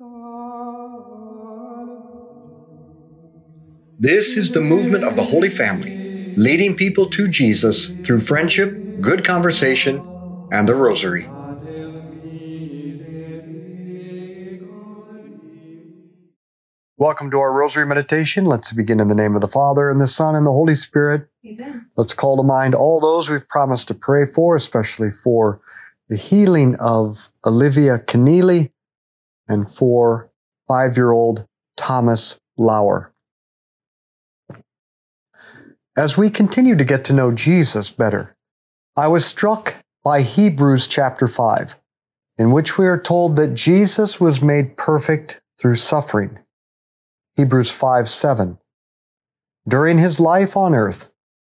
This is the movement of the Holy Family, leading people to Jesus through friendship, good conversation, and the Rosary. Welcome to our Rosary Meditation. Let's begin in the name of the Father, and the Son, and the Holy Spirit. Amen. Let's call to mind all those we've promised to pray for, especially for the healing of Olivia Keneally and for five year old Thomas Lauer. As we continue to get to know Jesus better, I was struck by Hebrews chapter 5, in which we are told that Jesus was made perfect through suffering. Hebrews 5 7. During his life on earth,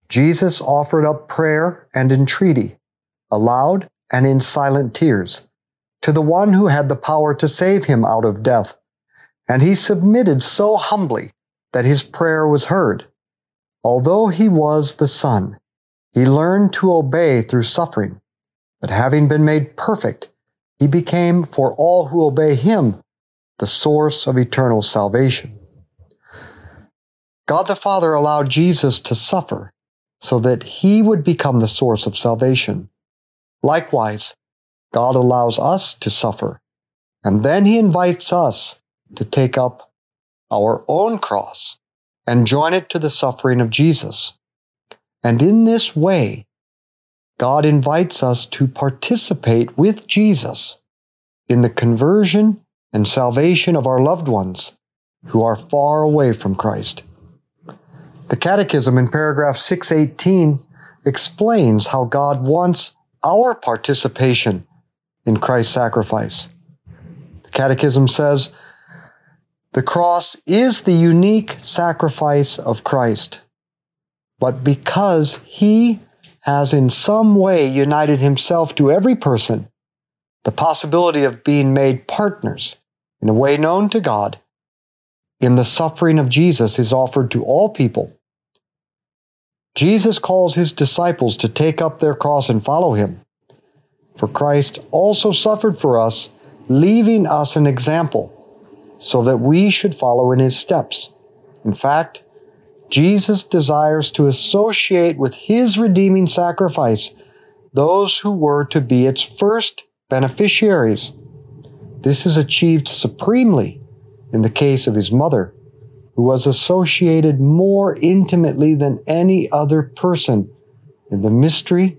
Jesus offered up prayer and entreaty, aloud and in silent tears, to the one who had the power to save him out of death, and he submitted so humbly that his prayer was heard. Although he was the Son, he learned to obey through suffering, but having been made perfect, he became, for all who obey him, the source of eternal salvation. God the Father allowed Jesus to suffer so that he would become the source of salvation. Likewise, God allows us to suffer, and then he invites us to take up our own cross and join it to the suffering of Jesus. And in this way, God invites us to participate with Jesus in the conversion and salvation of our loved ones who are far away from Christ. The Catechism in paragraph 618 explains how God wants our participation in Christ's sacrifice. The Catechism says, the cross is the unique sacrifice of Christ. But because he has in some way united himself to every person, the possibility of being made partners in a way known to God in the suffering of Jesus is offered to all people. Jesus calls his disciples to take up their cross and follow him. For Christ also suffered for us, leaving us an example so that we should follow in his steps. In fact, Jesus desires to associate with his redeeming sacrifice those who were to be its first beneficiaries. This is achieved supremely in the case of his mother, who was associated more intimately than any other person in the mystery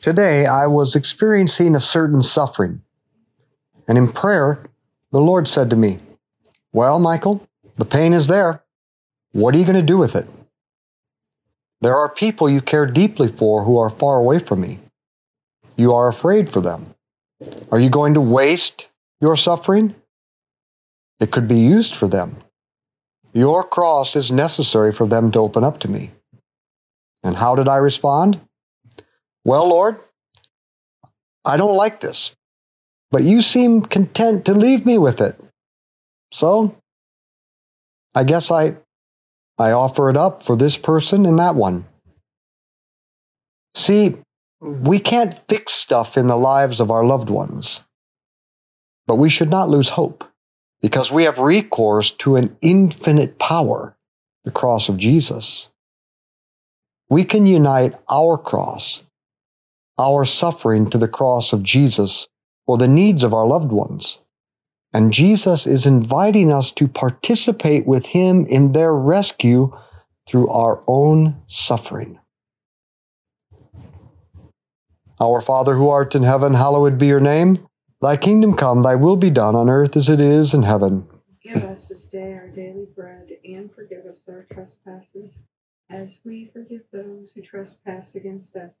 Today I was experiencing a certain suffering. And in prayer, the Lord said to me, Well, Michael, the pain is there. What are you going to do with it? There are people you care deeply for who are far away from me. You are afraid for them. Are you going to waste your suffering? It could be used for them. Your cross is necessary for them to open up to me. And how did I respond? Well, Lord, I don't like this, but you seem content to leave me with it. So, I guess I I offer it up for this person and that one. See, we can't fix stuff in the lives of our loved ones. But we should not lose hope because we have recourse to an infinite power, the cross of Jesus. We can unite our cross, our suffering to the cross of Jesus for the needs of our loved ones. And Jesus is inviting us to participate with him in their rescue through our own suffering. Our Father who art in heaven, hallowed be your name. Thy kingdom come, thy will be done on earth as it is in heaven. Give us this day our daily bread, and forgive us our trespasses, as we forgive those who trespass against us.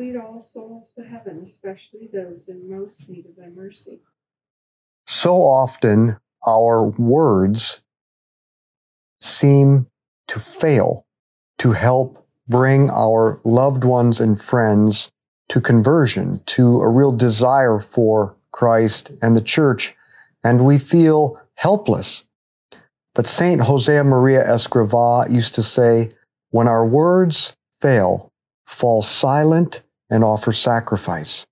Lead all souls to heaven, especially those in most need of thy mercy. So often our words seem to fail to help bring our loved ones and friends to conversion, to a real desire for Christ and the church, and we feel helpless. But Saint Jose Maria Escrivá used to say, when our words fail, fall silent and offer sacrifice.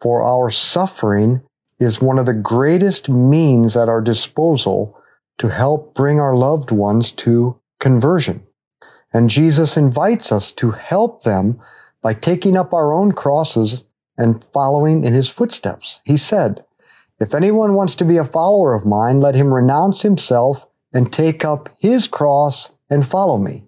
For our suffering is one of the greatest means at our disposal to help bring our loved ones to conversion. And Jesus invites us to help them by taking up our own crosses and following in his footsteps. He said, If anyone wants to be a follower of mine, let him renounce himself and take up his cross and follow me.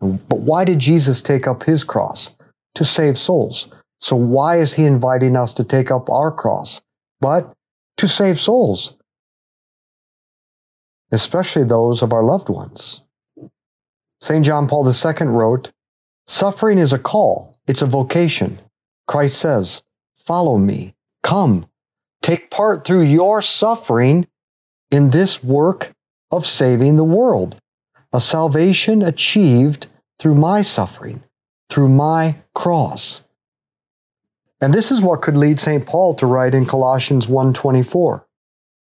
But why did Jesus take up his cross? To save souls. So why is he inviting us to take up our cross? But to save souls, especially those of our loved ones. St. John Paul II wrote, Suffering is a call, it's a vocation. Christ says, Follow me, come, take part through your suffering in this work of saving the world, a salvation achieved through my suffering, through my cross. And this is what could lead St. Paul to write in Colossians 1:24.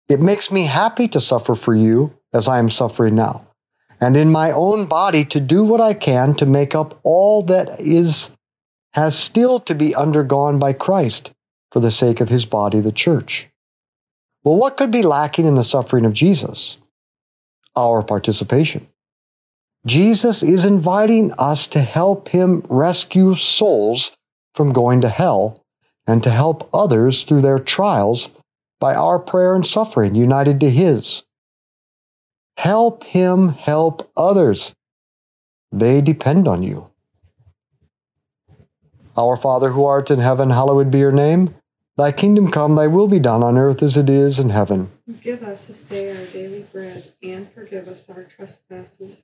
It makes me happy to suffer for you as I am suffering now, and in my own body to do what I can to make up all that is has still to be undergone by Christ for the sake of his body the church. Well, what could be lacking in the suffering of Jesus? Our participation. Jesus is inviting us to help him rescue souls from going to hell and to help others through their trials by our prayer and suffering united to his. Help him help others. They depend on you. Our Father who art in heaven, hallowed be your name. Thy kingdom come, thy will be done on earth as it is in heaven. Give us this day our daily bread, and forgive us our trespasses,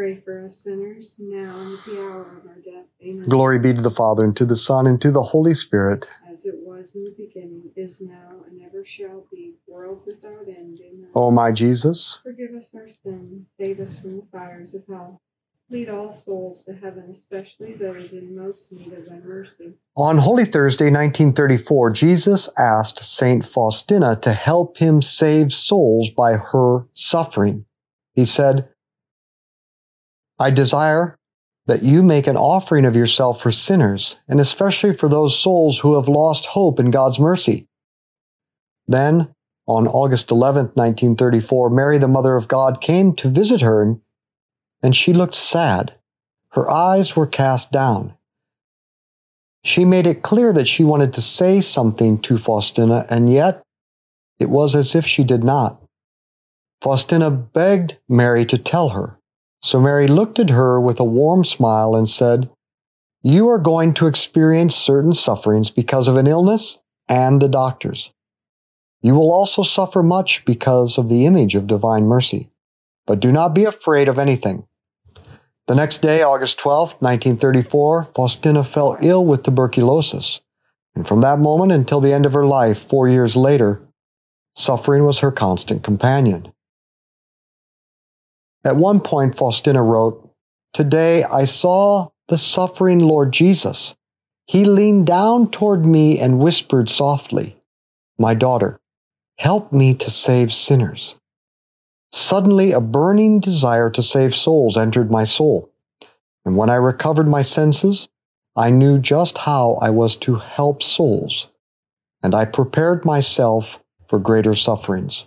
pray for us sinners, now and at the hour of our death. Amen. Glory be to the Father, and to the Son, and to the Holy Spirit. As it was in the beginning, is now, and ever shall be, world without end. Amen. O my Jesus, Forgive us our sins, save us from the fires of hell. Lead all souls to heaven, especially those in most need of thy mercy. On Holy Thursday, 1934, Jesus asked Saint Faustina to help him save souls by her suffering. He said, I desire that you make an offering of yourself for sinners, and especially for those souls who have lost hope in God's mercy. Then, on August 11, 1934, Mary, the Mother of God, came to visit her, and she looked sad. Her eyes were cast down. She made it clear that she wanted to say something to Faustina, and yet it was as if she did not. Faustina begged Mary to tell her. So Mary looked at her with a warm smile and said, You are going to experience certain sufferings because of an illness and the doctors. You will also suffer much because of the image of divine mercy. But do not be afraid of anything. The next day, August 12, 1934, Faustina fell ill with tuberculosis. And from that moment until the end of her life, four years later, suffering was her constant companion. At one point, Faustina wrote, Today I saw the suffering Lord Jesus. He leaned down toward me and whispered softly, My daughter, help me to save sinners. Suddenly, a burning desire to save souls entered my soul. And when I recovered my senses, I knew just how I was to help souls, and I prepared myself for greater sufferings.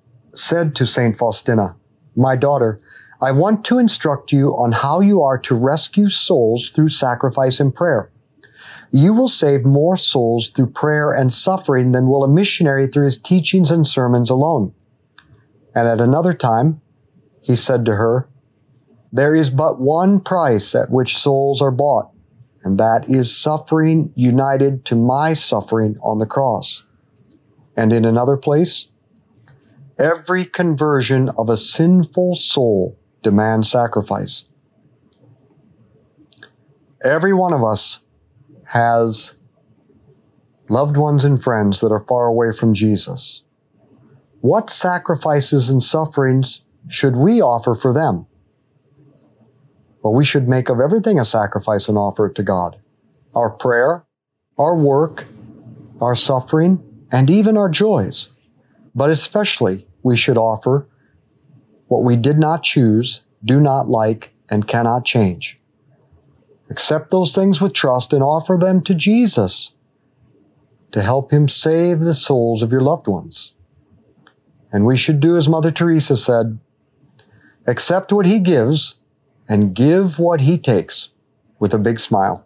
said to Saint Faustina, My daughter, I want to instruct you on how you are to rescue souls through sacrifice and prayer. You will save more souls through prayer and suffering than will a missionary through his teachings and sermons alone. And at another time, he said to her, There is but one price at which souls are bought, and that is suffering united to my suffering on the cross. And in another place, Every conversion of a sinful soul demands sacrifice. Every one of us has loved ones and friends that are far away from Jesus. What sacrifices and sufferings should we offer for them? Well, we should make of everything a sacrifice and offer it to God. Our prayer, our work, our suffering, and even our joys. But especially, we should offer what we did not choose, do not like, and cannot change. Accept those things with trust and offer them to Jesus to help Him save the souls of your loved ones. And we should do as Mother Teresa said accept what he gives and give what he takes with a big smile.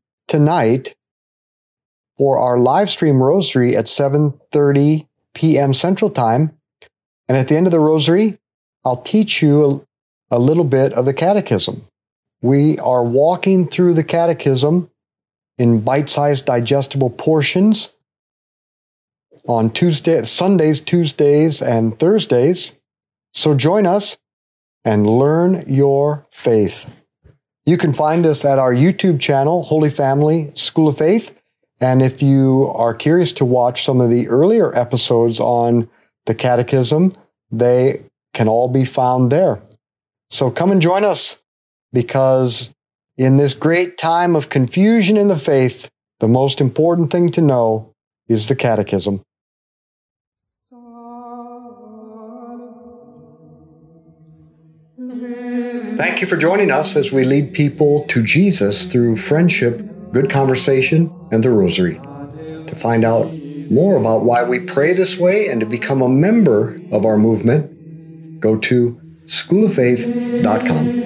tonight for our live stream rosary at 7:30 p.m. Central Time. And at the end of the rosary, I'll teach you a, a little bit of the catechism. We are walking through the catechism in bite-sized digestible portions on Tuesday, Sundays, Tuesdays, and Thursdays. So join us and learn your faith. You can find us at our YouTube channel, Holy Family School of Faith. And if you are curious to watch some of the earlier episodes on the Catechism, they can all be found there. So come and join us because in this great time of confusion in the faith, the most important thing to know is the Catechism. Thank you for joining us as we lead people to Jesus through friendship, good conversation, and the Rosary. To find out more about why we pray this way and to become a member of our movement, go to schooloffaith.com.